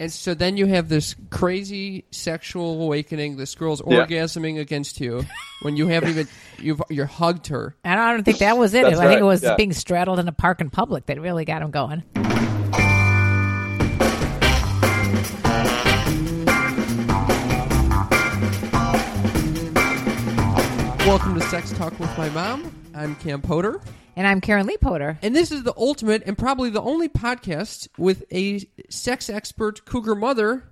And so then you have this crazy sexual awakening. This girl's Yeah. orgasming against you when you haven't even you've you're hugged her. And I don't think that was it. That's I think it was yeah. being straddled in a park in public that really got him going. Welcome to Sex Talk with my mom. I'm Cam Potter, And I'm Karen Lee Potter. and this is the ultimate and probably the only podcast with a sex expert cougar mother.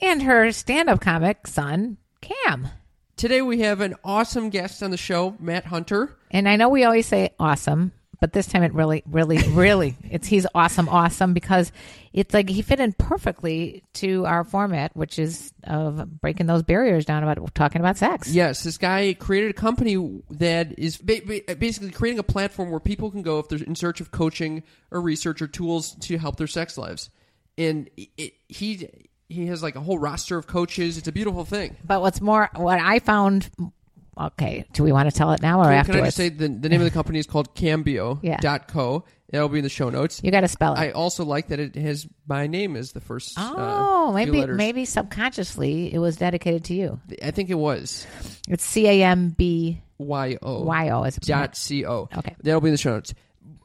And her stand up comic son, Cam. Today we have an awesome guest on the show, Matt Hunter. And I know we always say awesome, but this time it really, really, really, it's he's awesome, awesome because it's like he fit in perfectly to our format, which is of breaking those barriers down about talking about sex. Yes, this guy created a company that is ba- ba- basically creating a platform where people can go if they're in search of coaching or research or tools to help their sex lives. And it, he he has like a whole roster of coaches. It's a beautiful thing. But what's more, what I found, okay, do we want to tell it now or Can, afterwards? can I just say the, the name of the company is called Cambyo Yeah. dot co. That'll be in the show notes. you got to spell it. I also like that it has my name as the first. oh, uh, maybe maybe subconsciously it was dedicated to you. I think it was It's C A M B Y O Y O. Is dot C O. Okay. that'll be in the show notes.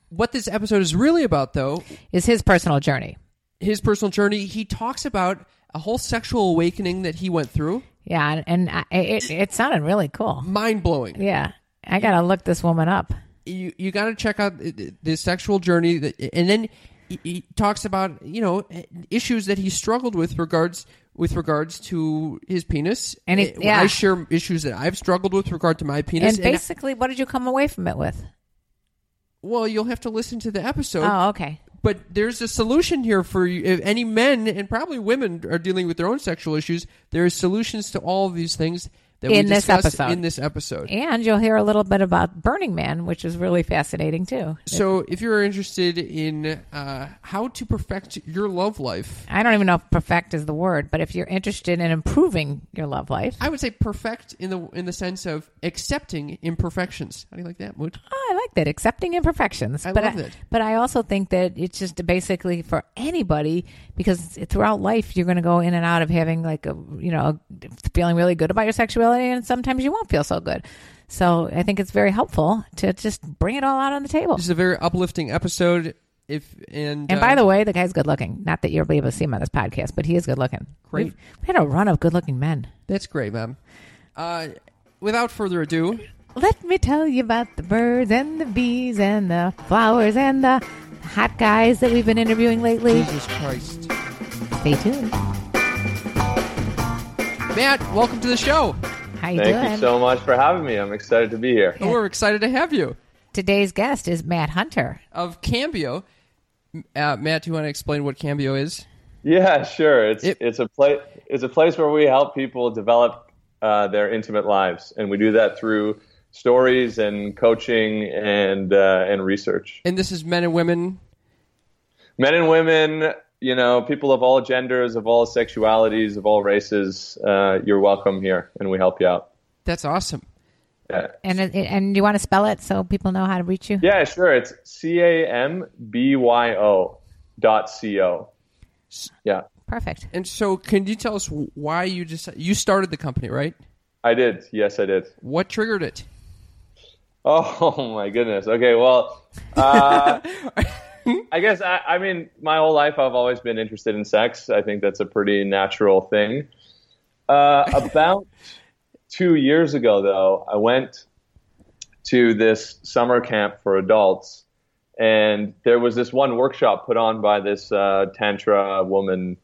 What this episode is really about, though, is his personal journey. his personal journey. He talks about a whole sexual awakening that he went through. Yeah, and, and I, it it sounded really cool. Mind blowing. Yeah, I gotta look this woman up. You you got to check out the sexual journey, that, and then he, talks about you know issues that he struggled with regards with regards to his penis. And he- Uh, yeah. I share issues that I've struggled with regard to my penis. And basically, what did you come away from it with? well, you'll have to listen to the episode. Oh, okay. But there's a solution here for you. If any men and probably women are dealing with their own sexual issues, there are solutions to all of these things that we In this episode. in this episode. And you'll hear a little bit about Burning Man, which is really fascinating too. So, if you're interested in uh, how to perfect your love life, I don't even know if perfect is the word, but if you're interested in improving your love life, I would say perfect in the in the sense of accepting imperfections. How do you like that, Moot? Oh, I like that accepting imperfections. I but love I, that. But I also think that it's just basically for anybody because throughout life you're going to go in and out of having like a you know feeling really good about your sexuality, and sometimes you won't feel so good. So I think it's very helpful to just bring it all out on the table. This is a very uplifting episode. If and And uh, by the way, the guy's good looking. Not that you'll be able to see him on this podcast, but he is good looking. Great. We've, we had a run of good looking men. that's great, ma'am. Uh, without further ado, Let me tell you about the birds and the bees and the flowers and the hot guys that we've been interviewing lately. Jesus Christ, Stay tuned. Matt, welcome to the show. How you Thank doing? you so much for having me. I'm excited to be here. Oh, we're excited to have you. Today's guest is Matt Hunter. of Cambyo. Uh, Matt, do you want to explain what Cambyo is? Yeah, sure. It's It- it's a place it's a place where we help people develop uh, their intimate lives, and we do that through stories and coaching and uh, and research. And this is men and women. Men and women, you know, people of all genders, of all sexualities, of all races, uh, you're welcome here, and we help you out. That's awesome. Yeah. And it- and you want to spell it so people know how to reach you? Yeah, sure. It's C A M B Y O dot C O. Yeah, Perfect. And so, can you tell us why you just you started the company, right? I did. Yes, I did. What triggered it? Oh my goodness. Okay, well, uh, I guess I, I mean my whole life I've always been interested in sex. I think that's a pretty natural thing. Uh, about two years ago, though, I went to this summer camp for adults, and there was this one workshop put on by this uh, tantra woman.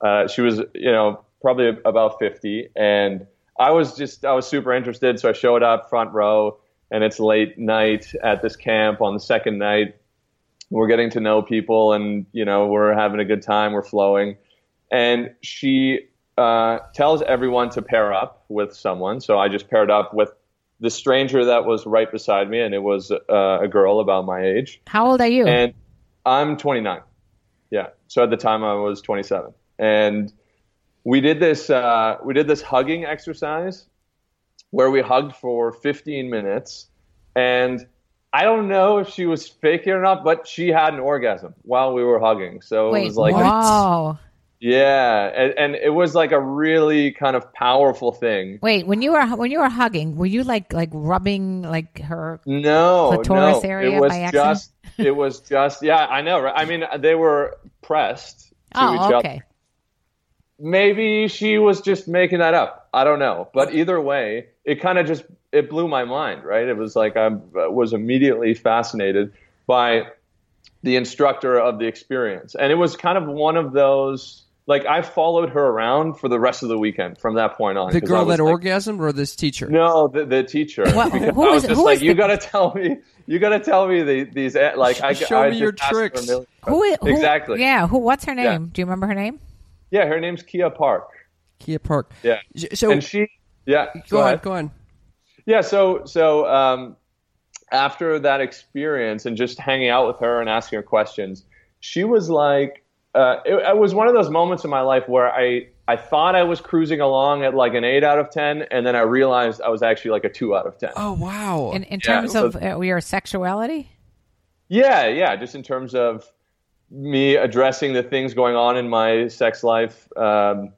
Uh, she was, you know, probably about fifty, and I was just I was super interested, so I showed up front row, and it's late night at this camp on the second night. We're getting to know people, and you know, we're having a good time, we're flowing, and she uh, tells everyone to pair up with someone. So I just paired up with the stranger that was right beside me, and it was uh, a girl about my age. How old are you? And I'm 29. Yeah. So at the time I was 27, and we did this. Uh, we did this hugging exercise where we hugged for 15 minutes, and I don't know if she was faking or not, but she had an orgasm while we were hugging. So Wait, it was like, wow. yeah, and, and it was like a really kind of powerful thing. Wait, when you were when you were hugging, were you like like rubbing like her? No, clitoris no, area it was by accident? just, it was just, yeah, I know, right? I mean, they were pressed to oh, each Oh, other. okay. Maybe she was just making that up. I don't know, but either way, it kind of just it blew my mind, right? It was like I was immediately fascinated by the instructor of the experience, and it was kind of one of those. Like I followed her around for the rest of the weekend from that point on. The 'cause I girl that like, orgasmed or this teacher? No, the, the teacher. Well, Because who I is- was just who like, is you the- got to tell me, you got to tell me the, these eh, like I Show I me your just asked her a tricks. million- Who is who, exactly? Yeah, who? What's her name? Yeah. Do you remember her name? Yeah, her name's Kia Park. Kia Park. Yeah, So and she, yeah, go, on, ahead. go on. Yeah, so so um, after that experience and just hanging out with her and asking her questions, she was like, uh, it, it was one of those moments in my life where I I thought I was cruising along at like an eight out of ten, and then I realized I was actually like a two out of ten. Oh wow. In in Yeah, terms so- of uh, your sexuality? Yeah, yeah, just in terms of me addressing the things going on in my sex life, um,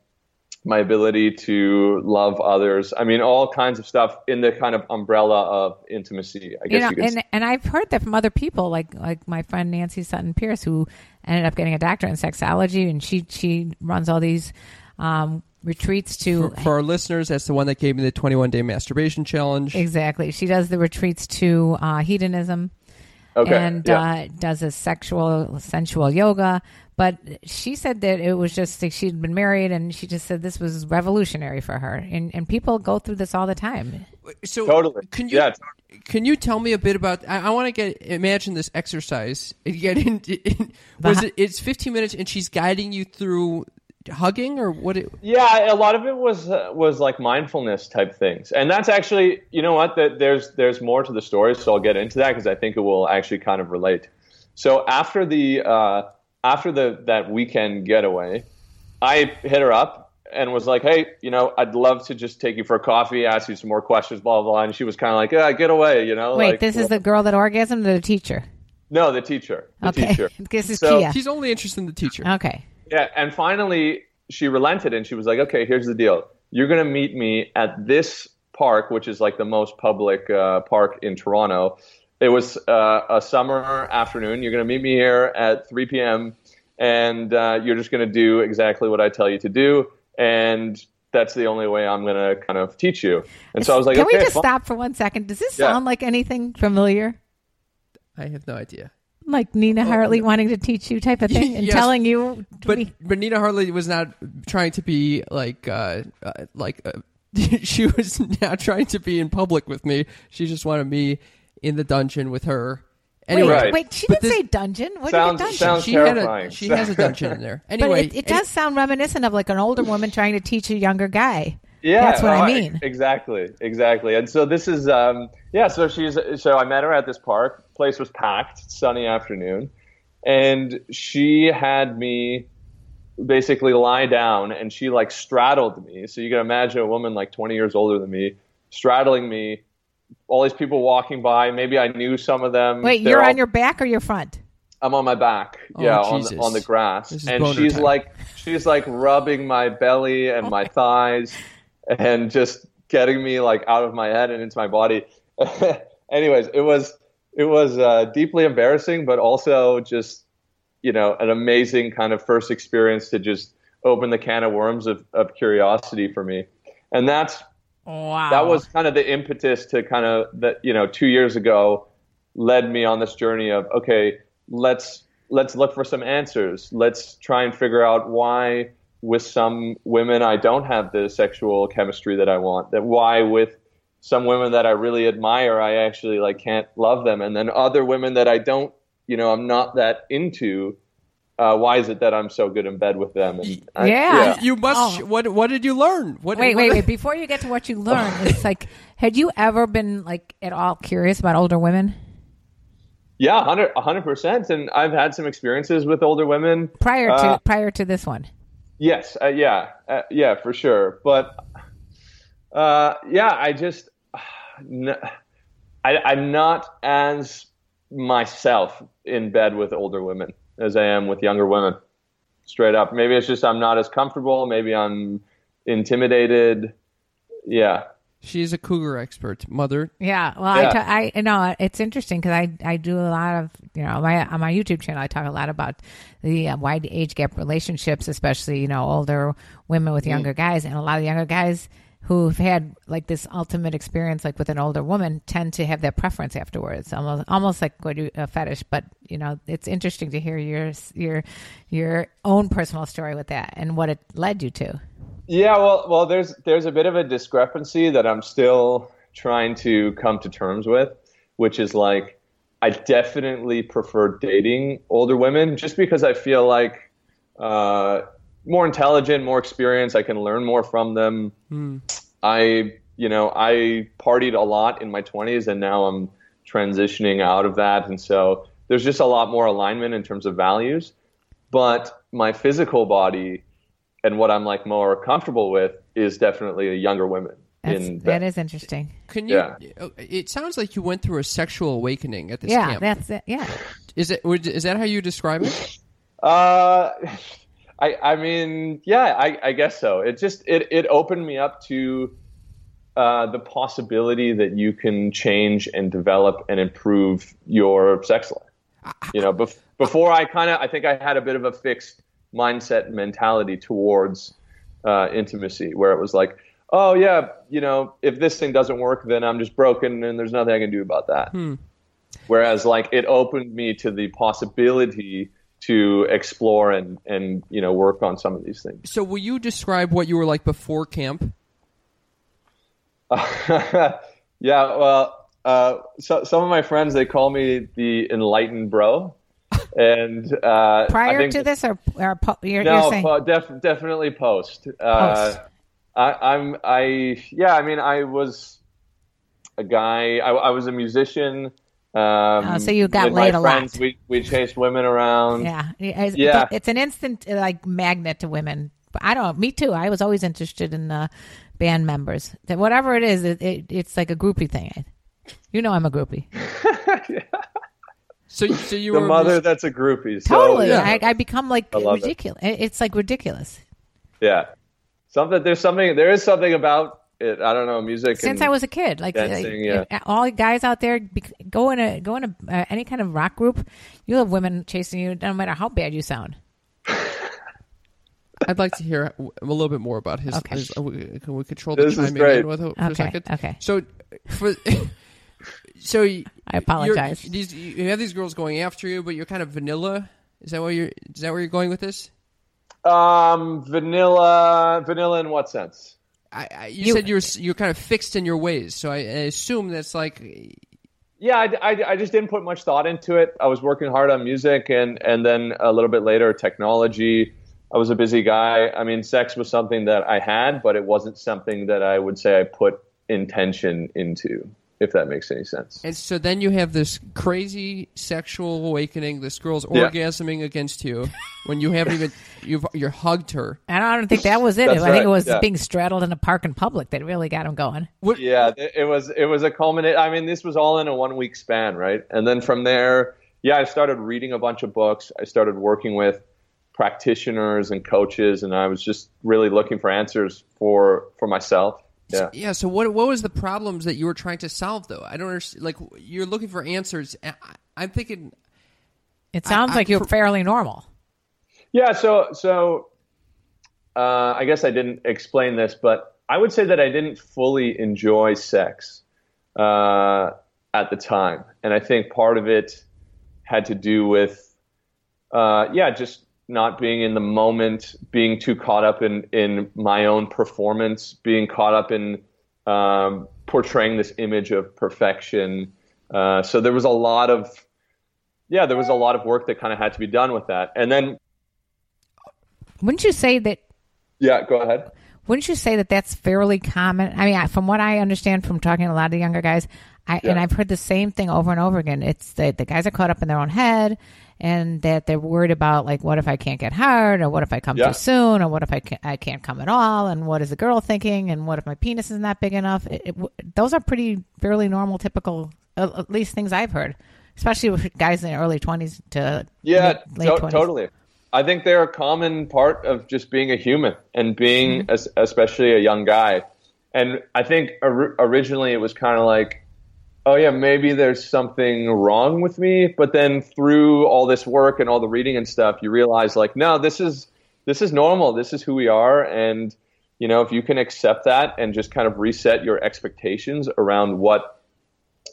my ability to love others. I mean, all kinds of stuff in the kind of umbrella of intimacy. I guess You know, you and say. and I've heard that from other people, like like my friend Nancy Sutton Pierce, who ended up getting a doctorate in sexology, and she she runs all these um, retreats to for, for our listeners, that's the one that gave me the 21 day masturbation challenge. exactly. She does the retreats to uh, hedonism. Okay, and yeah. uh, does a sexual sensual yoga. But she said that it was just like she'd been married, and she just said this was revolutionary for her. And and people go through this all the time. So Totally. Can you Yeah, can you tell me a bit about? I, I want to get imagine this exercise. Get into. In, was it? It's 15 minutes, and she's guiding you through hugging or what? It, Yeah, a lot of it was uh, was like mindfulness type things, and that's actually you know what that there's there's more to the story, so I'll get into that because I think it will actually kind of relate. So after the uh, after the that weekend getaway, I hit her up and was like, hey, you know, I'd love to just take you for a coffee, ask you some more questions, blah blah, blah. and she was kind of like, yeah, get away, you know. Wait, like, this is the girl that orgasmed or the teacher? no the teacher, the Okay, teacher. this is So- Kia. she's only interested in the teacher. Okay, Yeah, and finally she relented and she was like, "Okay, here's the deal. You're gonna meet me at this park, which is like the most public uh, park in Toronto. It was uh, a summer afternoon. You're gonna meet me here at 3 p.m. and uh, you're just gonna do exactly what I tell you to do, and that's the only way I'm gonna kind of teach you." And so I was like, can "Okay, we just fine." stop for one second? Does this Yeah. sound like anything familiar? I have no idea. Like Nina Hartley wanting to teach you type of thing and Yes. telling you But be- but Nina Hartley was not trying to be like uh, uh like uh, she was not trying to be in public with me. She just wanted me in the dungeon with her. Anyway, wait, Right. wait, she didn't this- say dungeon. What Sounds- do you mean dungeon? sounds- she had a she has a dungeon in there. but Anyway, it, it does sound reminiscent of like an older woman trying to teach a younger guy. Yeah, That's what I oh, mean. Exactly, exactly. And so this is, um, yeah. So she's, so I met her at this park. Place was packed, sunny afternoon, and she had me basically lie down, and she like straddled me. So you can imagine a woman like 20 years older than me straddling me. All these people walking by. Maybe I knew some of them. Wait, They're you're all- on your back or your front? I'm on my back, Oh, yeah, on the, on the grass, and she's time. like, she's like rubbing my belly and my thighs, and just getting me like out of my head and into my body. Anyways, it was it was uh, deeply embarrassing, but also just you know an amazing kind of first experience to just open the can of worms of, of curiosity for me. and that's Wow. that was kind of the impetus to kind of that you know two years ago led me on this journey of okay let's let's look for some answers let's try and figure out why with some women i don't have the sexual chemistry that i want that why with some women that i really admire i actually like can't love them and then other women that i don't you know i'm not that into uh, why is it that i'm so good in bed with them and I- Yeah. You must. Oh. What What did you learn? What, Wait, what- wait, wait. Before you get to what you learned, it's like, had you ever been like at all curious about older women Yeah, 100 percent. And I've had some experiences with older women prior to Uh, prior to this one? Yes, uh, yeah, uh, yeah, for sure. But uh, yeah, I just n- I, I'm not as myself in bed with older women as I am with younger women. Straight up, maybe it's just I'm not as comfortable. Maybe I'm intimidated. Yeah, She's a cougar expert, mother. Yeah, well, Yeah. I, ta- I you know it's interesting because I I do a lot of you know my on my YouTube channel I talk a lot about the uh, wide age gap relationships, especially you know older women with younger guys, and a lot of younger guys who've had like this ultimate experience like with an older woman tend to have that preference afterwards, almost almost like what you a fetish. But you know it's interesting to hear your your your own personal story with that and what it led you to. Yeah, well, well, there's there's a bit of a discrepancy that I'm still trying to come to terms with, which is like I definitely prefer dating older women just because I feel like uh, more intelligent, more experience. I can learn more from them. I, you know, I partied a lot in my 20s, and now I'm transitioning out of that, and so there's just a lot more alignment in terms of values. But my physical body and what I'm like more comfortable with is definitely younger women. That's, in that is interesting. Can you? Yeah. uh, It sounds like you went through a sexual awakening at this Yeah, camp. that's it. Yeah. Is it? would- Is that how you describe it? Uh, I I mean, yeah, I, I guess so. It just it it opened me up to uh, the possibility that you can change and develop and improve your sex life. You know, bef- before I kind of I think I had a bit of a fixed mindset and mentality towards uh, intimacy, where it was like, oh yeah, you know, if this thing doesn't work, then I'm just broken and there's nothing I can do about that. Whereas like it opened me to the possibility to explore and and you know work on some of these things. So, will you describe what you were like before camp? yeah, well, uh, so, some of my friends they call me the enlightened bro, and uh, I Prior to this, or, or po- you're, no, you're saying po- def- definitely post. Uh, Post. I, I'm I yeah, I mean I was a guy. I, I was a musician. Um, Oh, so you got laid a lot. We we chased women around. yeah, it's, Yeah. it's an instant like magnet to women. But I don't. Me too. I was always interested in uh, band members. That whatever it is, it, it, it's like a groupie thing. You know, I'm a groupie. So, so you The were mother that's a groupie. So, Totally. yeah. I, I become like I ridiculous. It. It's like ridiculous. Yeah. Something there's something there is something about it. I don't know, music Since and, I was a kid, like dancing, uh, yeah. all guys out there, go in a go in a uh, any kind of rock group. You'll have women chasing you, no matter how bad you sound. I'd like to hear a little bit more about his. Okay. his- uh, we- can we control the This is chiming great. in with for Okay, a second? okay. So, for so I apologize. you're- These you have these girls going after you, but you're kind of vanilla. Is that where you're? Is that where you're going with this? um vanilla vanilla in what sense? I, I, you, You- said you're you're kind of fixed in your ways, so I, I assume that's like Yeah, I, I, I just didn't put much thought into it. I was working hard on music and and then a little bit later technology. I was a busy guy. I mean, sex was something that I had, but it wasn't something that I would say I put intention into, if that makes any sense. And so then you have this crazy sexual awakening. This girl's Yeah. orgasming against you when you haven't even you've you hugged her. And I don't think that was it. That's I think it was yeah. being straddled in a park in public that really got him going. What, yeah it it was it was a culminate i mean this was all in a one week span right and then from there yeah i started reading a bunch of books i started working with practitioners and coaches and i was just really looking for answers for for myself yeah Yeah. So what what was the problems that you were trying to solve though? I don't understand. Like you're looking for answers. I, I'm thinking. It sounds I- like you're for- fairly normal. yeah so so uh, i guess i didn't explain this but I would say that I didn't fully enjoy sex uh, at the time, and I think part of it had to do with, uh, yeah, just not being in the moment, being too caught up in in my own performance, being caught up in um, portraying this image of perfection. Uh, so there was a lot of, yeah, there was a lot of work that kind of had to be done with that, and then Wouldn't you say that? yeah, go ahead. Wouldn't you say that that's fairly common? I mean, from what I understand from talking to a lot of the younger guys, I, and I've heard the same thing over and over again. It's that the guys are caught up in their own head, and that they're worried about like, what if I can't get hired? or what if I come Yeah. too soon, or what if I can't, I can't come at all, and what is the girl thinking, and what if my penis is not that big enough? It, it, those are pretty fairly normal, typical, uh, at least things I've heard, especially with guys in their early twenties to Yeah, mid- late to- 20s. totally. I think they're a common part of just being a human and being, es- especially a young guy. And I think or- originally it was kind of like, oh yeah, maybe there's something wrong with me. But then through all this work and all the reading and stuff, you realize like, no, this is this is normal. This is who we are. And you know, if you can accept that and just kind of reset your expectations around what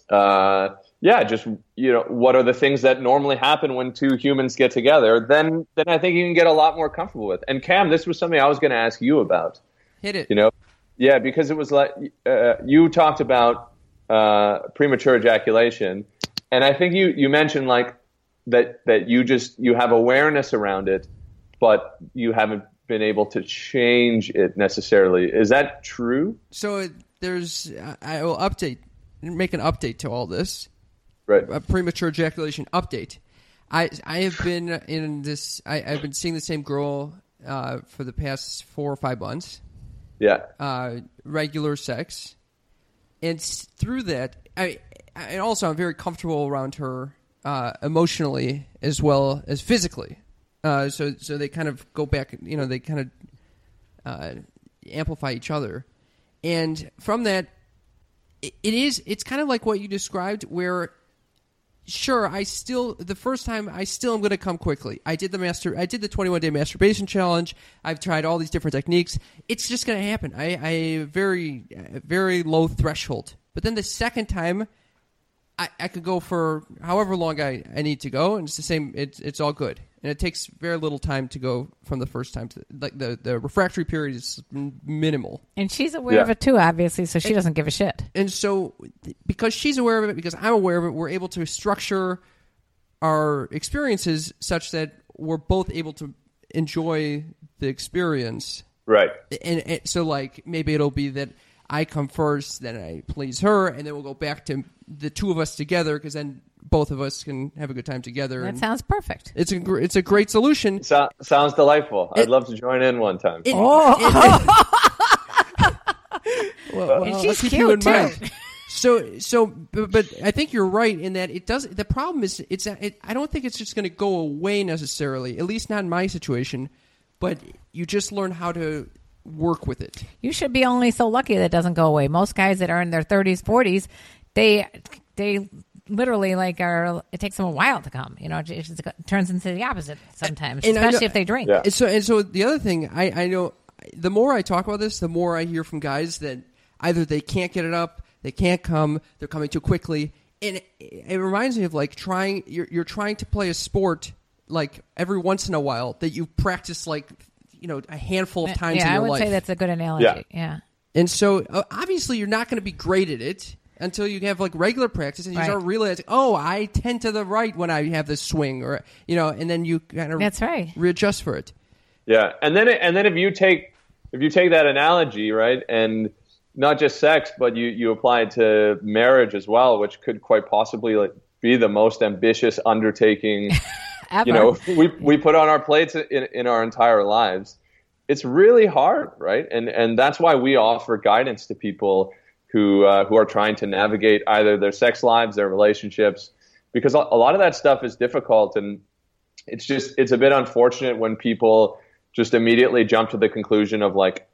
uh, yeah, just you know, what are the things that normally happen when two humans get together? Then, then I think you can get a lot more comfortable with. And Cam, this was something I was going to ask you about. Hit it. You know, yeah, because it was like uh, you talked about uh, premature ejaculation, and I think you you mentioned like that that you just you have awareness around it, but you haven't been able to change it necessarily. Is that true? So there's, I I will update, make an update to all this. Right. a premature ejaculation update. I I have been in this. I, I've been seeing the same girl uh, for the past four or five months. Yeah. Uh, regular sex, and through that, I and also I'm very comfortable around her uh, emotionally as well as physically. Uh, so so they kind of go back. You know, they kind of uh, amplify each other, and from that, it, it is. It's kind of like what you described, where sure i still the first time i still am going to come quickly. I did the master i did the 21 day masturbation challenge. I've tried all these different techniques. It's just going to happen. I i very very low threshold. But then the second time I, I could go for however long I, I need to go, and it's the same. It's it's all good, and it takes very little time to go from the first time to like the the refractory period is minimal. And she's aware Yeah. of it too, obviously, so she doesn't give a shit. And so, because she's aware of it, because I'm aware of it, we're able to structure our experiences such that we're both able to enjoy the experience. Right. And, and so, like, maybe it'll be that I come first, then I please her, and then we'll go back to the two of us together, because then both of us can have a good time together. That and sounds perfect. it's a gr- it's a great solution. So, sounds delightful. I'd love to join in one time. It- Oh, Well, well, And she's cute, too. mind. So, so, but, but I think you're right in that it does. The problem is, it's. It, I don't think it's just going to go away necessarily. At least not in my situation. But you just learn how to work with it. you should be only so lucky that it doesn't go away. Most guys that are in their 30s, 40s, they they literally like are. It takes them a while to come. You know, it, just turns into the opposite sometimes, And I especially if they drink. Yeah. And so, and so the other thing I, I know, the more I talk about this, the more I hear from guys that either they can't get it up, they can't come, they're coming too quickly, and it, it reminds me of like trying. You're, you're trying to play a sport like every once in a while that you practice like you know a handful of times yeah, in I your would life. say that's a good analogy. Yeah. yeah. And so uh, obviously you're not going to be great at it until you have like regular practice and you Right. start realizing, oh, I tend to the right when I have this swing, or you know, and then you kind of That's right. readjust for it. Yeah, and then and then if you take if you take that analogy right, and not just sex, but you you apply it to marriage as well, which could quite possibly like be the most ambitious undertaking Ever. you know we we put on our plates in in our entire lives. It's really hard, right? And and that's why we offer guidance to people who uh, who are trying to navigate either their sex lives, their relationships, because a a lot of that stuff is difficult and it's just it's a bit unfortunate when people just immediately jump to the conclusion of like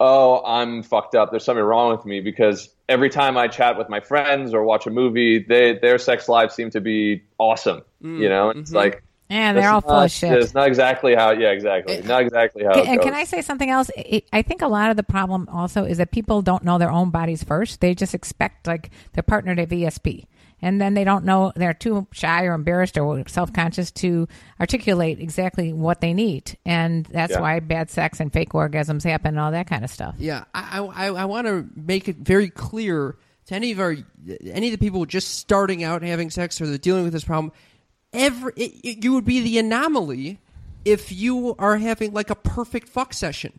oh i'm fucked up. There's something wrong with me because every time i chat with my friends or watch a movie they their sex lives seem to be awesome you know? It's like And they're That's all full of shit. It's not exactly how. Yeah, exactly. Not exactly how. Can, it and can. I say something else? It, I think a lot of the problem also is that people don't know their own bodies first. They just expect like their partner to have ESP. And then they don't know, they're too shy or embarrassed or self conscious to articulate exactly what they need. And that's Yeah. why bad sex and fake orgasms happen and all that kind of stuff. Yeah, I I, I want to make it very clear to any of our any of the people just starting out having sex or they're dealing with this problem. Every it, it- you would be the anomaly if you are having like a perfect fuck session.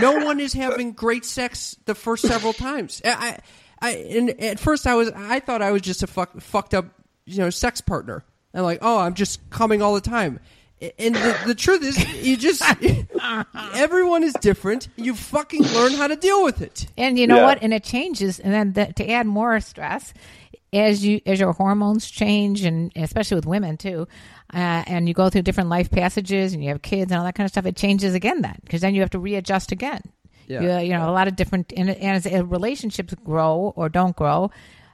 No one is having great sex the first several times. I, I, I and at first I was I thought I was just a fuck, fucked up you know sex partner and like oh I'm just coming all the time. And the, the truth is, you just everyone is different. You fucking learn how to deal with it. And you know Yeah. what? And it changes. And then the, to add more stress, as you as your hormones change, and especially with women too, uh, and you go through different life passages, and you have kids and all that kind of stuff, it changes again. Then because then you have to readjust again. Yeah. You, you know, a lot of different. And, and as uh, relationships grow or don't grow,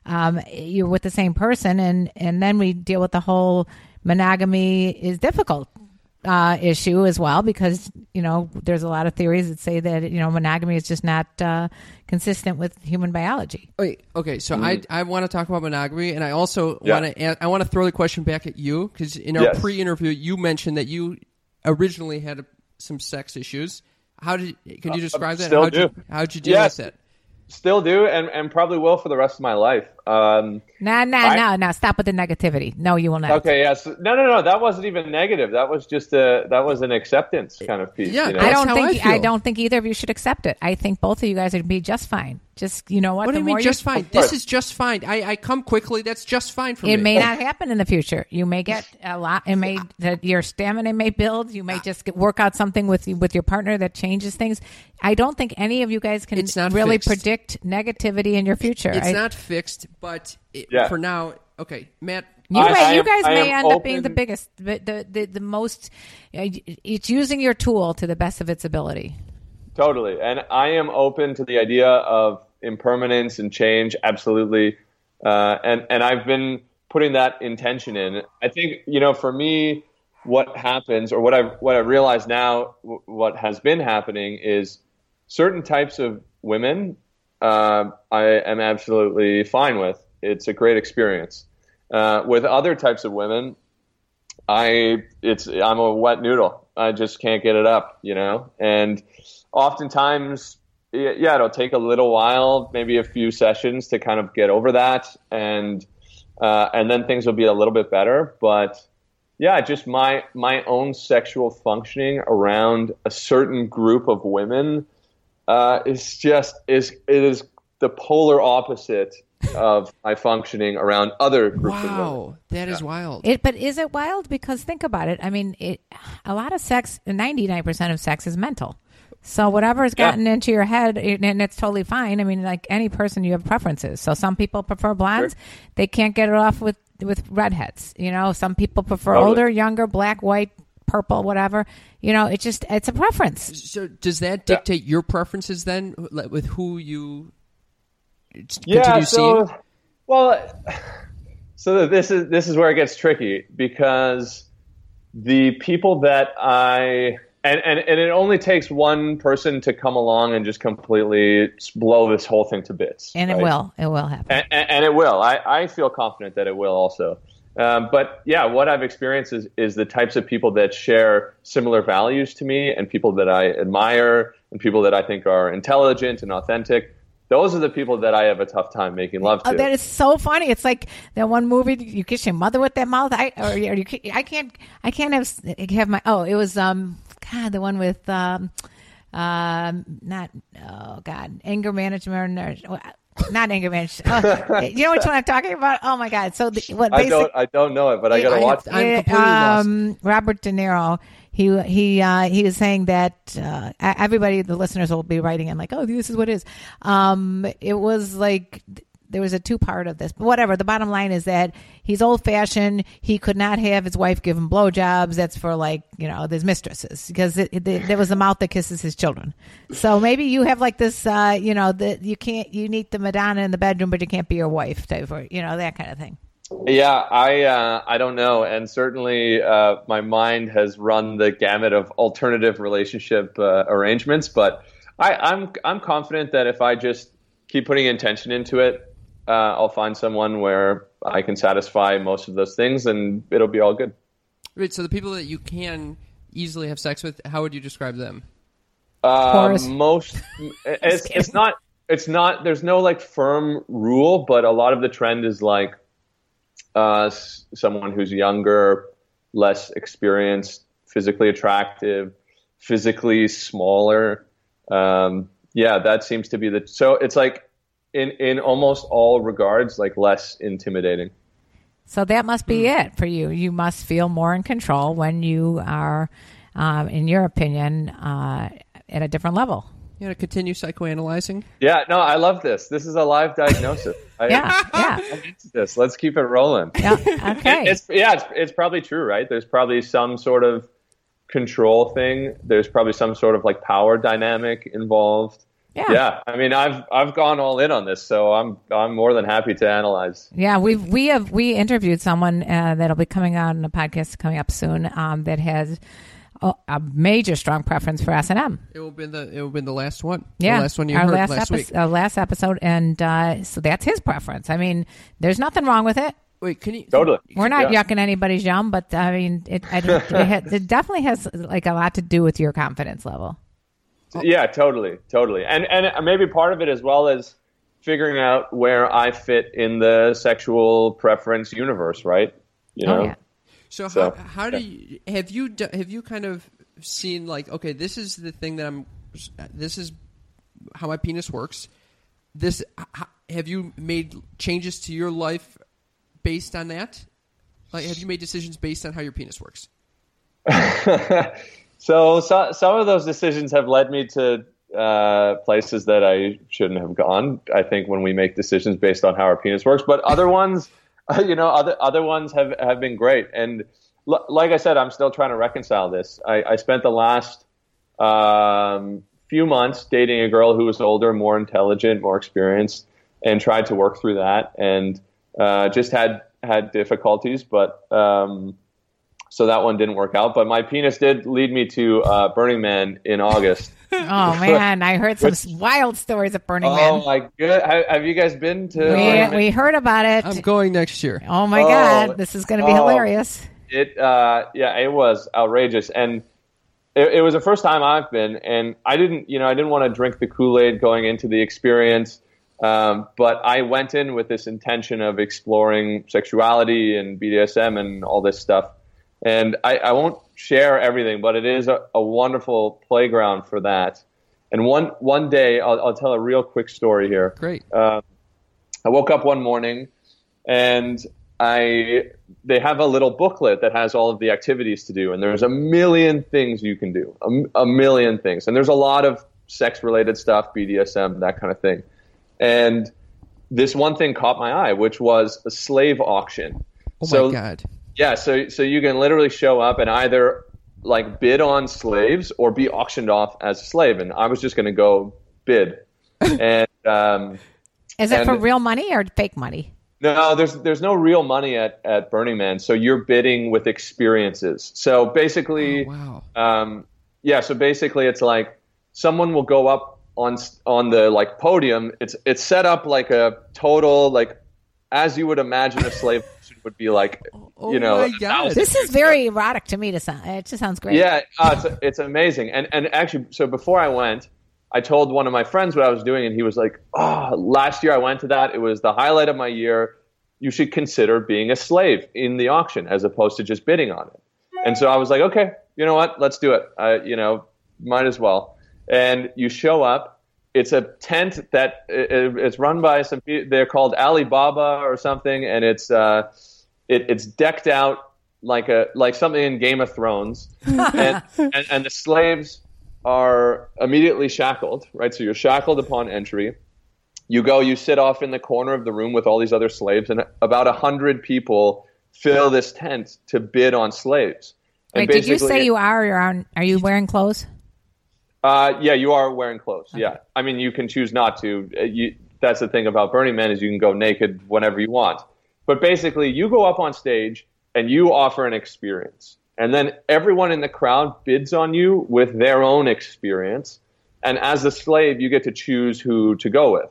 um, you're with the same person, and and then we deal with the whole monogamy is difficult uh, issue as well because you know there's a lot of theories that say that you know monogamy is just not uh, consistent with human biology. Wait, okay, so I I want to talk about monogamy, and I also Yeah. want to I want to throw the question back at you because in our Yes. pre-interview you mentioned that you originally had some sex issues. How did can you describe that? Uh, still how'd You, do. how'd you deal Yes. with it? Still do, and, and probably will for the rest of my life. Um, No, no, I- no, no. Stop with the negativity. No, you will not. okay, yes, no, no, no. That wasn't even negative. That was just a that was an acceptance kind of piece. Yeah, you know? I don't think I I, don't think either of you should accept it. I think both of you guys would be just fine. Just you know what? What the do you mean more just fine? This is just fine. I, I come quickly. That's just fine for It me. It may not happen in the future. You may get a lot. It may that your stamina may build. You may just get, work out something with with your partner that changes things. I don't think any of you guys can It's not really fixed. predict negativity in your future. It's I- not fixed, but it, Yeah. for now, okay, Matt. You, I- may, I you guys I may am end up being the biggest, the the, the, the most. It's using your tool to the best of its ability. Totally. And I am open to the idea of impermanence and change, absolutely. Uh, and, and I've been putting that intention in. I think, you know, for me, what happens or what I what I realize now, w- what has been happening is certain types of women uh, I am absolutely fine with. It's a great experience. Uh, with other types of women, I it's I'm a wet noodle. I just can't get it up, you know. And oftentimes, yeah, it'll take a little while, maybe a few sessions to kind of get over that, and uh, and then things will be a little bit better. But yeah, just my my own sexual functioning around a certain group of women uh, is just is it is the polar opposite of my functioning around other groups of women. Wow, that is wild. It, but is it wild? Because think about it. I mean, it, a lot of sex, ninety nine percent of sex is mental. So whatever's Yeah. gotten into your head, and and it's totally fine. I mean, like any person, you have preferences. So some people prefer blondes; they can't get it off with with redheads. You know, some people prefer Totally. older, younger, black, white, purple, whatever. You know, it's just it's a preference. So does that dictate your preferences then, with who you yeah, so, seeing? Well, so this is this is where it gets tricky because the people that I and, and, and it only takes one person to come along and just completely blow this whole thing to bits. And it will, it will happen. and, and, and it will. I, I feel confident that it will also. Um, but yeah, what I've experienced is, is the types of people that share similar values to me and people that I admire and people that I think are intelligent and authentic. Those are the people that I have a tough time making love to. Oh, that is so funny. It's like that one movie. You kiss your mother with that mouth. I or, or you, I can't. I can't have have my. Oh, it was um. God, the one with um, um, not. Oh God, anger management or. Not anger management. Oh, you know which one I'm talking about? Oh my God! So the, what? I don't I don't know it, but I gotta I- watch. I'm it, completely lost. um, Robert De Niro. He he uh, he was saying that uh, everybody, the listeners, will be writing in like, "Oh, this is what it is." Um, it was like there was a two part of this, but whatever. The bottom line is that he's old fashioned. He could not have his wife give him blowjobs. That's for like you know his mistresses because it, it, there was a mouth that kisses his children. So maybe you have like this, uh, you know, that you can't you need the Madonna in the bedroom, but you can't be your wife type, or you know that kind of thing. Yeah, I uh, I don't know, and certainly uh, my mind has run the gamut of alternative relationship uh, arrangements. But I, I'm I'm confident that if I just keep putting intention into it, uh, I'll find someone where I can satisfy most of those things, and it'll be all good. Right. So the people that you can easily have sex with, how would you describe them? Uh, most it's, it's not it's not there's no like firm rule but a lot of the trend is like uh, someone who's younger less experienced physically attractive physically smaller um, yeah that seems to be the so it's like in in almost all regards like less intimidating So that must be Hmm. it for you. You must feel more in control when you are, um, in your opinion, uh, at a different level. You want to continue psychoanalyzing. yeah no i love this this is a live diagnosis I, Yeah, yeah, I'm into this let's keep it rolling yeah. Okay. It's yeah, it's, it's probably true, right? There's probably some sort of control thing. There's probably some sort of like power dynamic involved. Yeah. Yeah, I mean, I've I've gone all in on this, so I'm I'm more than happy to analyze. Yeah, we've we have we interviewed someone uh, that'll be coming out in a podcast coming up soon um, that has a, a major strong preference for S and M. It will be the it will be the last one. Yeah, the last one you our heard last, last epi- week. uh, last episode, and uh, so that's his preference. I mean, there's nothing wrong with it. Wait, can you Totally. We're not Yeah. yucking anybody's yum, but I mean, it, I, it, it definitely has like a lot to do with your confidence level. Oh. Yeah, totally, totally, and and maybe part of it as well as figuring out where I fit in the sexual preference universe, right? You oh, know, Oh yeah. So, So, how, how do you have you have you kind of seen like okay this is the thing that I'm this is how my penis works. This h- have you made changes to your life based on that? Like have you made decisions based on how your penis works? so, so some of those decisions have led me to uh, places that I shouldn't have gone. I think when we make decisions based on how our penis works, but other ones, you know, other other ones have have been great. And l- like I said, I'm still trying to reconcile this. I, I spent the last um, few months dating a girl who was older, more intelligent, more experienced, and tried to work through that. And uh, just had had difficulties, but. Um, so that one didn't work out. But my penis did lead me to uh, Burning Man in August. Oh man, I heard some s- wild stories of Burning oh Man. Oh my good! Have, have you guys been to? Burning We, we heard about it. I'm going next year. oh my Oh. god, this is going to be Oh. hilarious. It uh, yeah, it was outrageous, and it, it was the first time I've been, and I didn't, you know, I didn't want to drink the Kool Aid going into the experience. Um, but I went in with this intention of exploring sexuality and BDSM and all this stuff. And I, I won't share everything, but it is a, a wonderful playground for that. And one one day, I'll, I'll tell a real quick story here. Great. Uh, I woke up one morning and I they have a little booklet that has all of the activities to do and there's a million things you can do. A, a million things. And there's a lot of sex related stuff, BDSM, that kind of thing. And this one thing caught my eye, which was a slave auction. Oh so, my god. Yeah, so so you can literally show up and either like bid on slaves or be auctioned off as a slave. And I was just going to go bid. and um, Is it for real money or fake money? no, there's there's no real money at, at Burning Man, so you're bidding with experiences. So basically, Oh, wow. um, yeah. So basically, it's like someone will go up on on the like podium. It's it's set up like a total like as you would imagine a slave would be like. Oh you know, my God. This is very erotic to me. To sound, it just sounds great. yeah, uh, it's, it's amazing. And and actually, so before I went, I told one of my friends what I was doing, and he was like, "Oh, last year I went to that. It was the highlight of my year. You should consider being a slave in the auction as opposed to just bidding on it." And so I was like, "Okay, you know what? Let's do it. Uh, you know, might as well." And you show up. It's a tent that i- i- it's run by some. pe- They're called Alibaba or something, and it's uh, it, it's decked out like a like something in Game of Thrones, and, and and the slaves are immediately shackled. Right, so you're shackled upon entry. You go, you sit off in the corner of the room with all these other slaves, and about a hundred people fill this tent to bid on slaves. And Wait, did you say you are or are, are you wearing clothes? uh, yeah, you are wearing clothes. Yeah, I mean, you can choose not to. Uh, You, that's the thing about Burning Man is you can go naked whenever you want. But basically, you go up on stage and you offer an experience. And then everyone in the crowd bids on you with their own experience. And as a slave, you get to choose who to go with.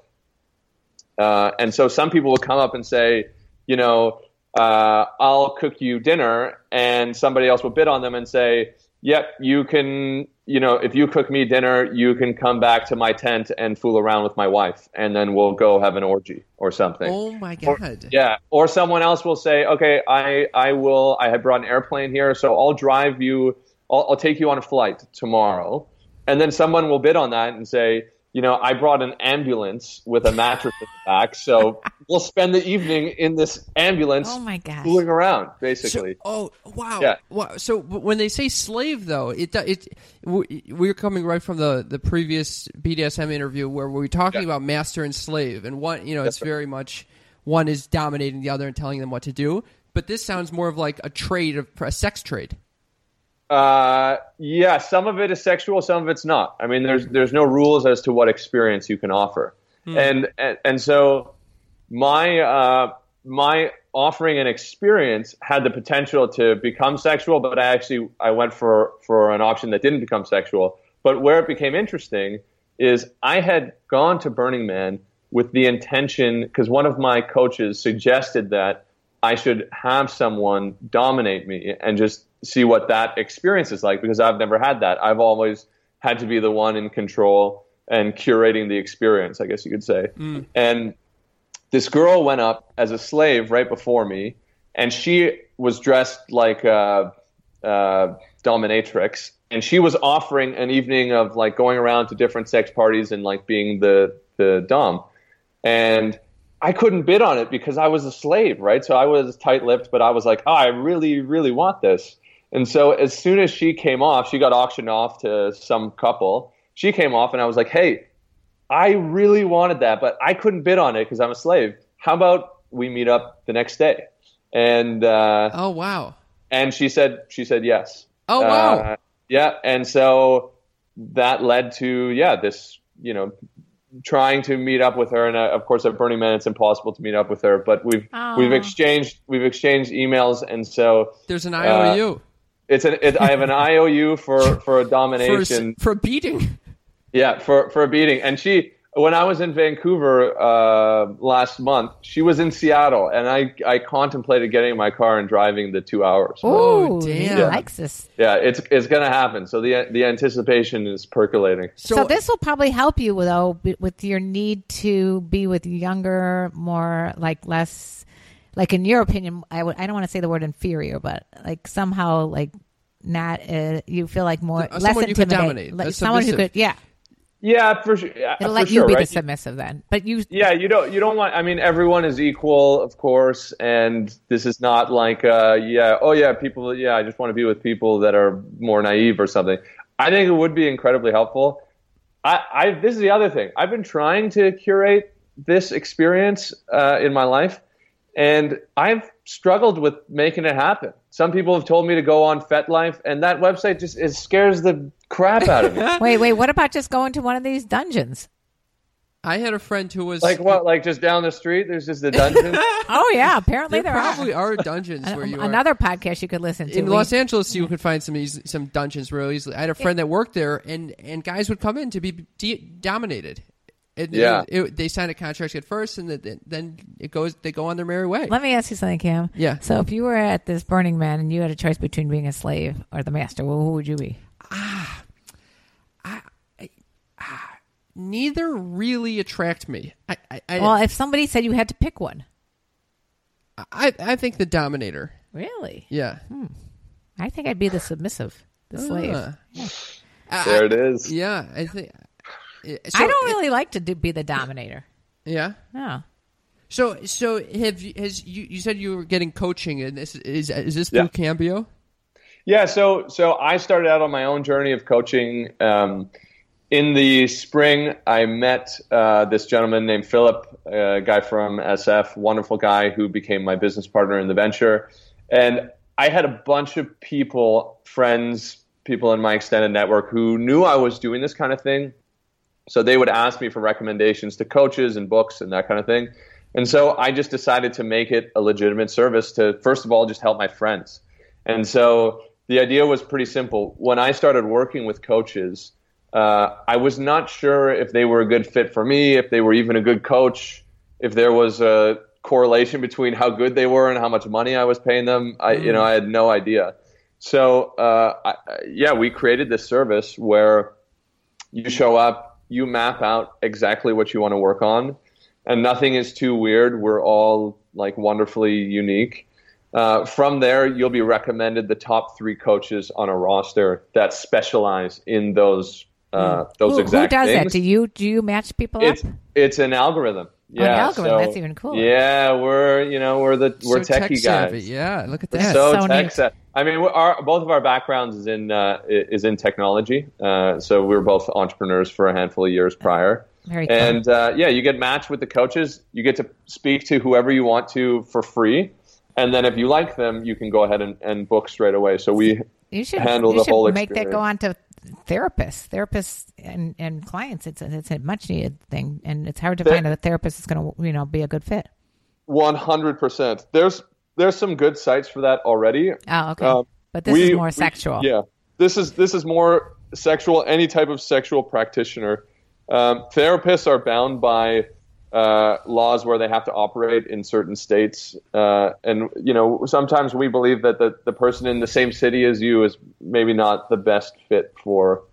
Uh, and so some people will come up and say, you know, uh, I'll cook you dinner, and somebody else will bid on them and say, yep, you can, you know, if you cook me dinner, you can come back to my tent and fool around with my wife, and then we'll go have an orgy or something. Oh my Or- god. yeah. Or someone else will say, okay, I, I will, I have brought an airplane here, so I'll drive you, I'll, I'll take you on a flight tomorrow. And then someone will bid on that and say, you know, I brought an ambulance with a mattress in the back, so we'll spend the evening in this ambulance Oh my gosh. fooling around, So, basically. oh wow! Yeah. Wow. So when they say slave, though, it it we- we're coming right from the the previous BDSM interview where we were talking Yeah. about master and slave, and one you know it's right. very much one is dominating the other and telling them what to do. But this sounds more of like a trade, of a sex trade. Uh, yeah, some of it is sexual, some of it's not. I mean, there's there's no rules as to what experience you can offer, and, and and so my uh, my offering an experience had the potential to become sexual, but I actually I went for for an option that didn't become sexual. But where it became interesting is I had gone to Burning Man with the intention because one of my coaches suggested that I should have someone dominate me and just see what that experience is like because I've never had that. I've always had to be the one in control and curating the experience, I guess you could say. Mm. And this girl went up as a slave right before me, and she was dressed like a, a dominatrix, and she was offering an evening of like going around to different sex parties and like being the the dom, and I couldn't bid on it because I was a slave, right? So I was tight-lipped, but I was like, oh, I really, really want this. And so as soon as she came off, she got auctioned off to some couple. She came off, and I was like, hey, I really wanted that, but I couldn't bid on it because I'm a slave. How about we meet up the next day? And uh, Oh wow! and she said she said yes. Oh wow! Uh, yeah, and so that led to yeah this you know trying to meet up with her, and uh, of course at Burning Man it's impossible to meet up with her, but we've Aw. we've exchanged we've exchanged emails, and so There's an uh, IOU it's an it, I have an IOU for for a for a, s- domination. for a beating. Yeah, for for a beating. And she, when I was in Vancouver uh, last month, she was in Seattle, and I I contemplated getting in my car and driving the two hours. Oh, Ooh, he damn. likes this. Yeah, it's it's gonna happen. So the the anticipation is percolating. So, this will probably help you though with your need to be with younger, more like less, like in your opinion, I w- I don't want to say the word inferior, but like somehow like not uh, you feel like more Uh, less someone you could intimidating, dominate, like someone who could yeah, Yeah, for sure. It'll let sure, you be right? the submissive then. But you yeah, you don't you don't want. I mean, everyone is equal, of course, and this is not like uh, yeah, oh yeah, people. Yeah, I just want to be with people that are more naive or something. I think it would be incredibly helpful. I, I this is the other thing. I've been trying to curate this experience uh, in my life, and I've struggled with making it happen. Some people have told me to go on FetLife, and that website just it scares the crap out of me. wait wait. What about just going to one of these dungeons? I had a friend who was like what? Like just down the street, there's just a dungeon. Oh yeah, apparently There there, probably are. are dungeons where you are. Another podcast you could listen to. in We- Los Angeles, you could find some eas- some dungeons real easily. I had a friend that worked there, and and guys would come in to be de- dominated. And Yeah. it- it- they sign a contract at first, and then, then it goes. They go on their merry way. Let me ask you something, Cam. Yeah. So if you were at this Burning Man and you had a choice between being a slave or the master, well, who would you be? Ah. I Neither really attract me. I I, I, Well, if somebody said you had to pick one, I I think the Dominator. really, Yeah. I think I'd be the submissive, the slave. Ah. I- there it is. Yeah, I think. Yeah, I don't it- really like to do, be the dominator. yeah. No. So so have you, has you you said you were getting coaching and this is is this Yeah. Cambyo? Yeah, so so I started out on my own journey of coaching. Um, in the spring, I met uh, this gentleman named Philip, a guy from SF, wonderful guy who became my business partner in the venture. And I had a bunch of people, friends, people in my extended network who knew I was doing this kind of thing. So they would ask me for recommendations to coaches and books and that kind of thing. And so I just decided to make it a legitimate service to, first of all, just help my friends. And so the idea was pretty simple. When I started working with coaches, uh, I was not sure if they were a good fit for me, if they were even a good coach, if there was a correlation between how good they were and how much money I was paying them. I, you know, I had no idea. So, uh, I, yeah, we created this service where you show up, you map out exactly what you want to work on, and nothing is too weird. We're all like wonderfully unique. Uh, from there, you'll be recommended the top three coaches on a roster that specialize in those uh, those who, who does things. that? Do you do you match people It's up? it's an algorithm. An Yeah, algorithm. so- That's even cooler. Yeah, we're you know we're the we're so techie tech guys. savvy. Yeah, look at that. so, so tech neat. sa- I mean, our both of our backgrounds is in uh, is in technology. Uh, so we were both entrepreneurs for a handful of years prior. Very cool. And uh, yeah, you get matched with the coaches. You get to speak to whoever you want to for free. And then if you like them, you can go ahead and, and book straight away. So we You should handle you the should whole make that go on to therapists, therapists and, and clients. It's a, it's a much needed thing, and it's hard to There- find a therapist that's going to you know be a good fit. one hundred percent. There's there's some good sites for that already. Oh, okay. Um, but this we- is more we- sexual. Yeah, this is this is more sexual. Any type of sexual practitioner. Um, therapists are bound by uh, laws where they have to operate in certain states, uh, and you know sometimes we believe that the the person in the same city as you is maybe not the best fit for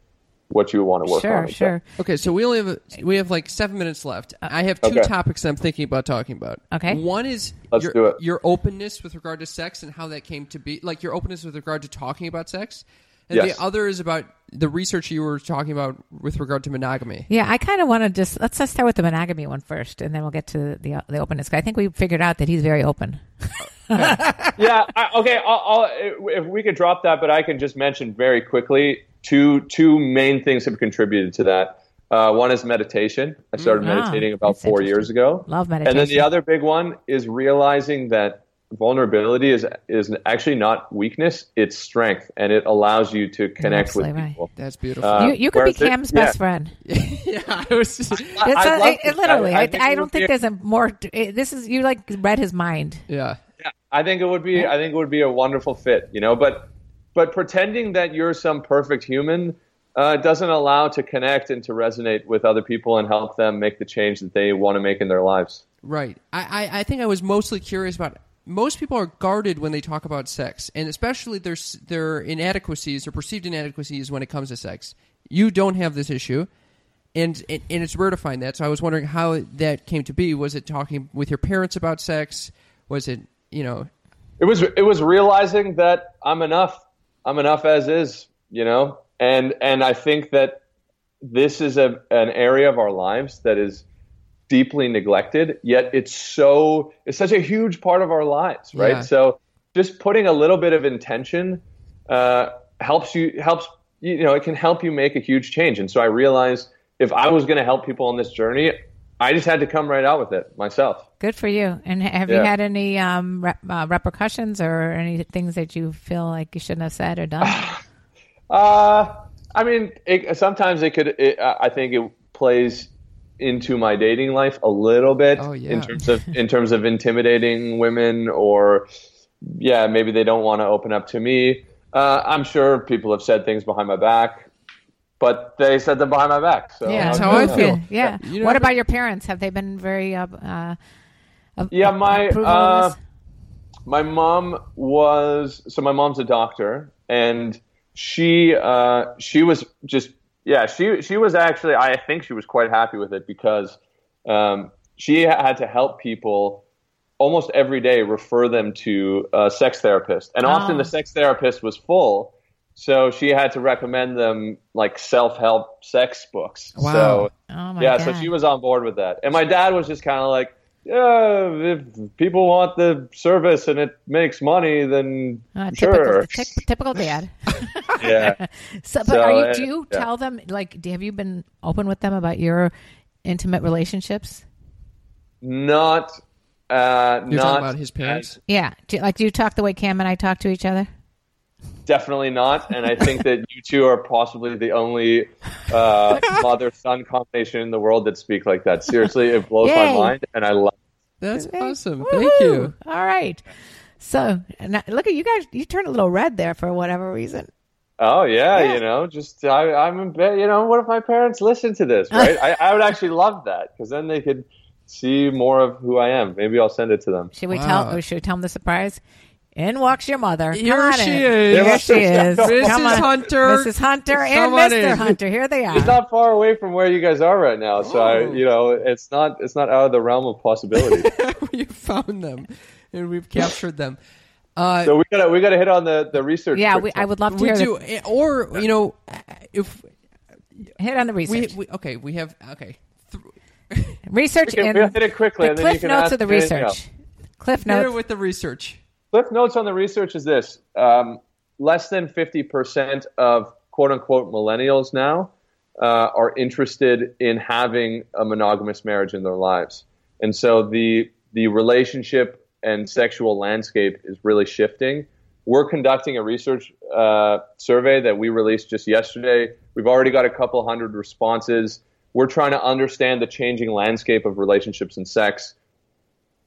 what you want to work Sure, on. sure. Okay, so we only have we have like seven minutes left. I have two Okay. topics I'm thinking about talking about. Okay. one is Let's your, do it. your openness with regard to sex and how that came to be, like your openness with regard to talking about sex, and Yes. the other is about the research you were talking about with regard to monogamy. Yeah, I kind of want to just let's just start with the monogamy one first, and then we'll get to the the openness. I think we figured out that he's very open. yeah. I, okay. I'll, I'll, if we could drop that, but I can just mention very quickly two two main things have contributed to that. Uh, one is meditation. I started Mm, wow. meditating about That's four years ago. Love meditation. And then the other big one is realizing that vulnerability is is actually not weakness; it's strength, and it allows you to connect with absolutely right. people. That's beautiful. Uh, you you could be whereas it- Cam's yeah. best friend. yeah, I was. It's I'd a- love it- to. literally, I- I I, think I don't think be- there's a more. This is you like read his mind. yeah. Yeah, I think it would be. I think it would be a wonderful fit. You know, but but pretending that you're some perfect human uh, doesn't allow to connect and to resonate with other people and help them make the change that they want to make in their lives. Right. I, I, I think I was mostly curious about. Most people are guarded when they talk about sex, and especially their their inadequacies or perceived inadequacies when it comes to sex. You don't have this issue, and, and and it's rare to find that. So I was wondering how that came to be. Was it talking with your parents about sex? Was it you know? It was it was realizing that I'm enough. I'm enough as is. You know, and and I think that this is a an area of our lives that is deeply neglected. Yet it's so it's such a huge part of our lives, right? Yeah. So just putting a little bit of intention uh, helps you helps you know it can help you make a huge change. And so I realized if I was going to help people on this journey, I just had to come right out with it myself. Good for you. And ha- have you had any um, rep- uh, repercussions or any things that you feel like you shouldn't have said or done? Uh, I mean, it, sometimes it could. It, I think it plays into my dating life a little bit Oh, yeah. in terms of in terms of intimidating women, or yeah, maybe they don't want to open up to me. Uh, I'm sure people have said things behind my back, but they said them behind my back. So yeah, That's how I Yeah. feel. Yeah. You know, what about your parents? Have they been very uh, uh, Yeah, my uh, my mom was so my mom's a doctor, and she uh, she was just yeah she she was actually I think she was quite happy with it because um, she had to help people almost every day refer them to a sex therapist, and often Oh. the sex therapist was full. So she had to recommend them like self-help sex books. Wow. So Oh yeah, God. so she was on board with that. And my dad was just kind of like, yeah, if people want the service and it makes money, then Uh, sure. typical, ty- typical dad. yeah. So, but So, are you, uh, do you yeah. tell them like? Have you been open with them about your intimate relationships? Not, uh, You're not talking about his parents. Yeah, do, you- like do you talk the way Cam and I talk to each other? Definitely not. And I think that you two are possibly the only uh, mother son combination in the world that speak like that. Seriously, it blows Yay. my mind, and I love. That's Hey, awesome. woohoo. Thank you. All right. So now, look at you guys. You turned a little red there for whatever reason. Oh yeah, Yeah. you know, just I, I'm in bed. You know, what if my parents listen to this? Right? I, I would actually love that because then they could see more of who I am. Maybe I'll send it to them. Should we Wow. tell? Or should we tell them the surprise? In walks your mother. Come Here on she in. is. Here she is. Mrs. Come on. Hunter. Mrs. Hunter and Come Mr. in. Hunter. Here they It's are. not far away from where you guys are right now, so I, Oh. you know, it's not it's not out of the realm of possibility. you found them, and we've captured them. Uh, so we gotta we gotta hit on the the research. Yeah, we, I would love to we hear do, the, or you know, if hit on the research. we okay, we have okay. research We can- and we'll hit it quickly, the and then you cliff can notes of the me anything research. Cliff Hit it notes. with the research. Cliff notes on the research is this: um, less than fifty percent of quote unquote millennials now uh, are interested in having a monogamous marriage in their lives, and so the the relationship and sexual landscape is really shifting. We're conducting a research uh, survey that we released just yesterday. We've already got a couple hundred responses. We're trying to understand the changing landscape of relationships and sex.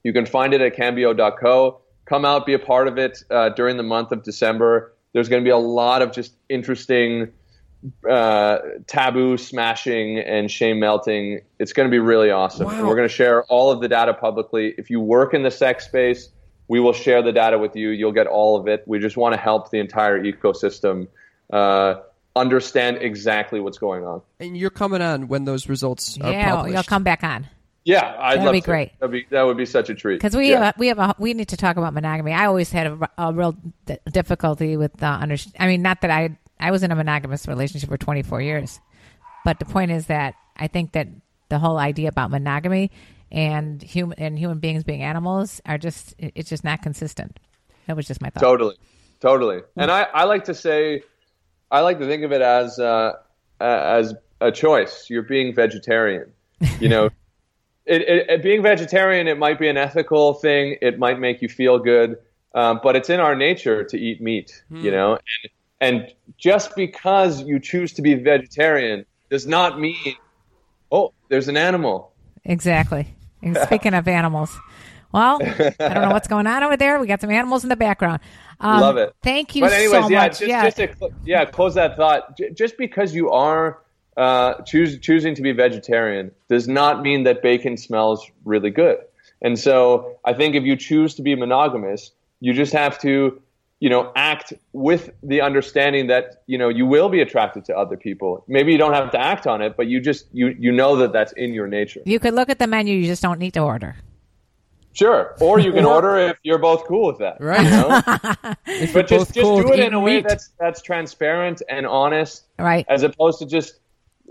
You can find it at cambyo.co. Come out, be a part of it uh, during the month of December. There's going to be a lot of just interesting uh, taboo smashing and shame melting. It's going to be really awesome. Wow. And we're going to share all of the data publicly. If you work in the sex space, we will share the data with you. You'll get all of it. We just want to help the entire ecosystem uh, understand exactly what's going on. And you're coming on when those results are Yeah, you'll come back on Yeah, I'd That'd love be to. great. That'd be, that would be such a treat. because we Yeah. have a, we have a we need to talk about monogamy. I always had a, a real d- difficulty with uh, under. I mean, not that I I was in a monogamous relationship for 24 years, but the point is that I think that the whole idea about monogamy and human and human beings being animals are just it's just not consistent. That was just my thought. Totally, totally. And I, I like to say, I like to think of it as uh, as a choice. You're being vegetarian. You know, it, it, it- being vegetarian, it might be an ethical thing. It might make you feel good, um, but it's in our nature to eat meat. You know, and, and just because you choose to be vegetarian does not mean, oh, there's an animal. Exactly. And speaking of animals, well, I don't know what's going on over there. We got some animals in the background. Um, Love it. Thank you But anyways, so yeah, much. just, yeah. just to yeah, close that thought. J- just because you are uh, choose, choosing to be vegetarian does not mean that bacon smells really good. And so I think if you choose to be monogamous, you just have to, you know, act with the understanding that you know you will be attracted to other people. Maybe you don't have to act on it, but you just you you know that that's in your nature. you could look at the menu. You just don't need to order. Sure, or you can order if you're both cool with that. Right. You know? But just both just cool do it in a way meat. that's that's transparent and honest Right. as opposed to just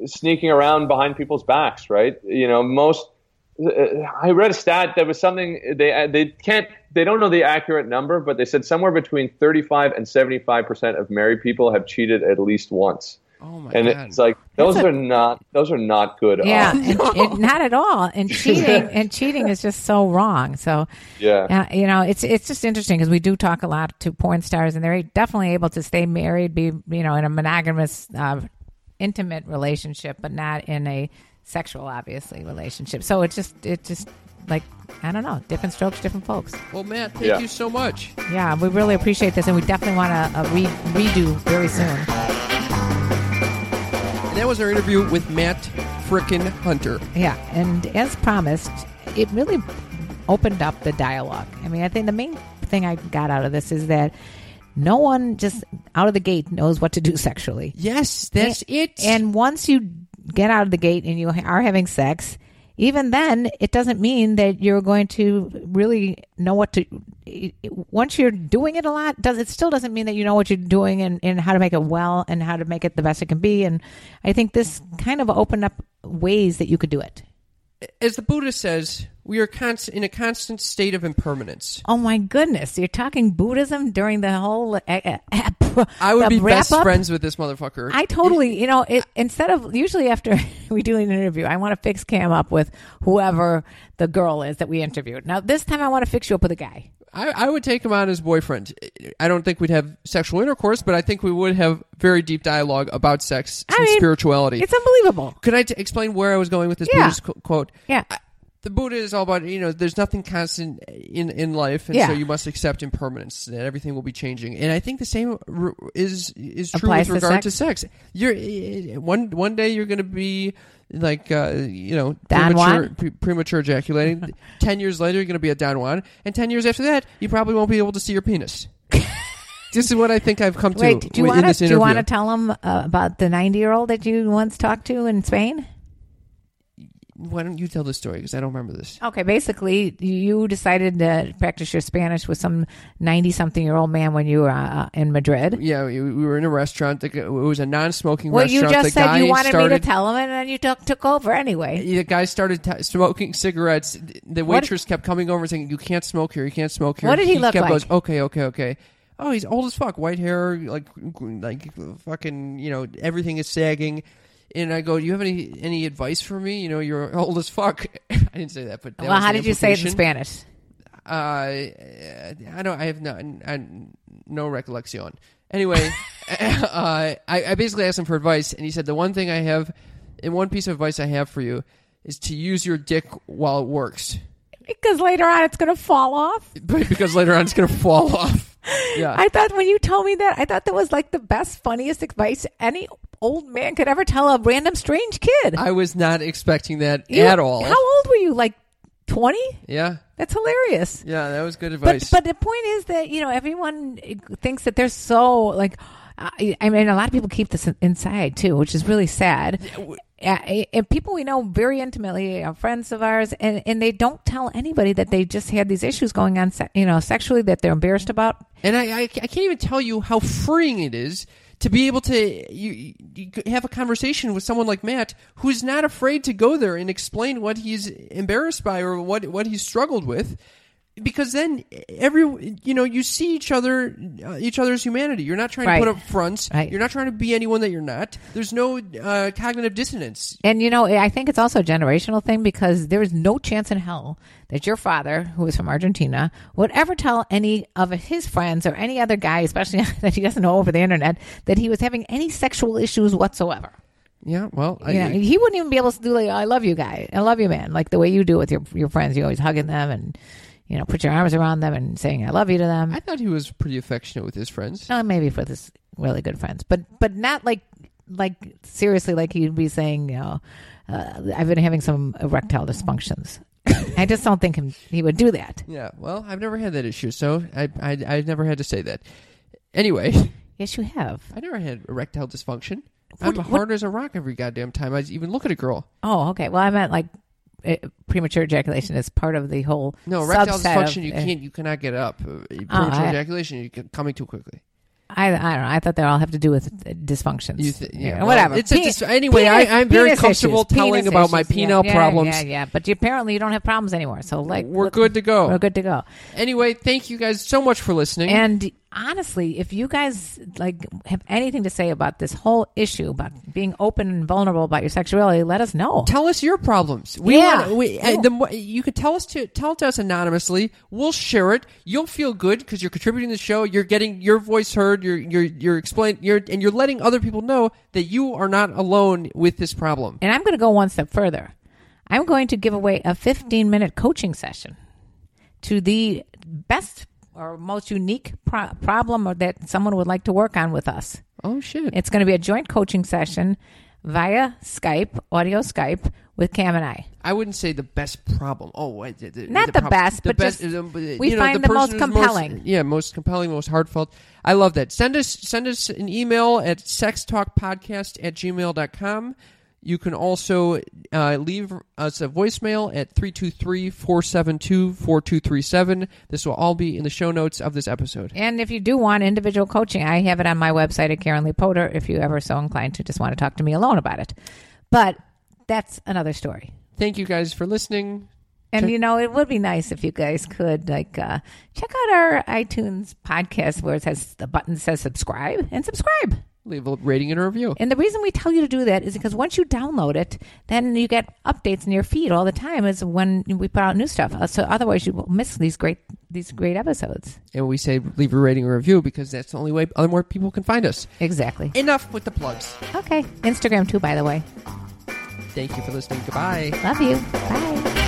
sneaking around behind people's backs right you know most i read a stat that was something they they can't they don't know the accurate number but they said somewhere between 35 and 75 percent of married people have cheated at least once Oh my god. and god. it's like those are not those are not good Yeah, odds. and, and not at all. And cheating and cheating is just so wrong. So, yeah uh, you know, it's it's just interesting because we do talk a lot to porn stars, and they're definitely able to stay married, be you know, in a monogamous, uh, intimate relationship, but not in a sexual, obviously, relationship. So it just it just like I don't know, different strokes, different folks. well, Matt, thank Yeah. you so much. Yeah, we really appreciate this, and we definitely want to uh, re- redo very soon. And that was our interview with Matt Frickin' Hunter. Yeah, and as promised, it really opened up the dialogue. I mean, I think the main thing I got out of this is that no one just out of the gate knows what to do sexually. Yes, that's and, it. And once you get out of the gate and you are having sex, even then, it doesn't mean that you're going to really know what to. Once you're doing it a lot, does it still doesn't mean that you know what you're doing and, and how to make it well and how to make it the best it can be. And I think this kind of opened up ways that you could do it. as the Buddha says, we are const- in a constant state of impermanence. Oh my goodness! You're talking Buddhism during the whole. Uh, uh, I would be best up? friends with this motherfucker. I totally, you know, it, instead of usually after we do an interview, I want to fix Cam up with whoever the girl is that we interviewed. Now this time, I want to fix you up with a guy. I, I would take him on as boyfriend. I don't think we'd have sexual intercourse, but I think we would have very deep dialogue about sex I and mean, spirituality. It's unbelievable. Could I t- explain where I was going with this Yeah. Buddhist qu- quote? Yeah. I, the Buddha is all about you know there's nothing constant in in life, and Yeah. so you must accept impermanence that everything will be changing. And I think the same is is true Applies with regard to sex? sex. You're eh, one one day you're going to be like uh, you know Don premature, pre- premature ejaculating. ten years later you're going to be a Don Juan, and ten years after that you probably won't be able to see your penis. this is what I think I've come to Wait, do you want to do you want to tell them uh, about the 90 year old that you once talked to in Spain? Why don't you tell the story? Because I don't remember this. Okay, basically, you decided to practice your Spanish with some 90 something year old man when you were uh, in Madrid. Yeah, we, we were in a restaurant. It was a non-smoking Well, you restaurant. just the said guy you wanted started, me to tell him, and then you took, took over anyway. The guy started t- smoking cigarettes. The What- waitress kept coming over and saying, "You can't smoke here. You can't smoke here." What did he look kept like? Goes, okay, okay, okay. Oh, he's old as fuck. White hair, like, like fucking. You know, everything is sagging. And I go, "Do you have any any advice for me? You know, you're old as fuck." I didn't say that, but that Well, how did you say it in. Spanish? Uh, I don't. I have no, I, no recollection. Anyway, uh, I, I basically asked him for advice, and he said the one thing I have, and one piece of advice I have for you is to use your dick while it works, Because later on it's going to fall off. because later on it's gonna fall off. Yeah. I thought when you told me that, I thought that was like the best, funniest advice any old man could ever tell a random strange kid. I was not expecting that You- at all. How old were you? Like 20? Yeah, That's hilarious. yeah, that was good advice. but the point is that you know everyone thinks that they're so like. I I mean, a lot of people keep this inside too, which is really sad. And people we know very intimately, are friends of ours, and, and they don't tell anybody that they just had these issues going on, you know, sexually that they're embarrassed about. And I, I, I can't even tell you how freeing it is to be able to you, you have a conversation with someone like Matt who's not afraid to go there and explain what he's embarrassed by or what what he's struggled with. Because then every you know you see each other uh, each other's humanity. You're not trying Right. to put up fronts. Right. You're not trying to be anyone that you're not. There's no uh, cognitive dissonance. And you know, I think it's also a generational thing because there is no chance in hell that your father, who is from Argentina, would ever tell any of his friends or any other guy, especially that he doesn't know over the internet, that he was having any sexual issues whatsoever. Yeah, well, I, Yeah, he wouldn't even be able to do like "I love you, guy," "I love you, man," like the way you do with your your friends. You always hugging them and you know put your arms around them and saying "I love you" to them. I thought he was pretty affectionate with his friends. Uh, maybe for his really good friends, but but not like like seriously like he'd be saying, you know, uh, I've been having some erectile dysfunctions. I just don't think him, he would do that. Yeah, well, I've never had that issue, so I I I've never had to say that. Anyway. Yes, you have. I never had erectile dysfunction. What- I'm hard as a rock every goddamn time I even look at a girl. Oh, okay. Well, I meant like uh, premature ejaculation is part of the whole No, erectile dysfunction. of- you uh, can't. You cannot get up. Uh, Premature I- ejaculation. You can coming too quickly. I, I don't know. I thought they all have to do with uh, dysfunctions. You th- yeah, well, whatever. it's Pe- dis- anyway, I- I'm very comfortable issues, telling penis about my issues. Yeah, penile yeah, problems. Yeah, yeah. But you, apparently, you don't have problems anymore. So, like, We're look- good to go. We're good to go. Anyway, thank you guys so much for listening. And honestly, if you guys like have anything to say about this whole issue about being open and vulnerable about your sexuality, let us know. tell us your problems. We Yeah. want we, the you could tell us to tell it to us anonymously. We'll share it. You'll feel good because you're contributing to the show. You're getting your voice heard. You're you're you're explain you're and you're letting other people know that you are not alone with this problem. And I'm going to go one step further. I'm going to give away a 15 minute coaching session to the best or most unique pro- problem or that someone would like to work on with us. Oh shit! It's going to be a joint coaching session via Skype, audio Skype with Cam and I. I wouldn't say the best problem. Oh, wait, the, the, Not the prob- best, but just uh, we you know, find the most compelling. yeah, most compelling, most heartfelt. I love that. Send us send us an email at sextalkpodcast at gmail.com. You can also uh, leave us a voicemail at 323-472-4237. This will all be in the show notes of this episode. And if you do want individual coaching, I have it on my website at Karen Lee Potter if you ever so inclined to just want to talk to me alone about it. But that's another story. Thank you guys for listening. And you know, it would be nice if you guys could like uh, check out our iTunes podcast where it says the button says subscribe and subscribe. Leave a rating and a review. And the reason we tell you to do that is because once you download it, then you get updates in your feed all the time. Is when we put out new stuff. Uh, So otherwise, you will miss these great these great episodes. And we say leave a rating or review because that's the only way other more people can find us. Exactly. Enough with the plugs. Okay. Instagram too, by the way. Thank you for listening. Goodbye. Love you. Bye.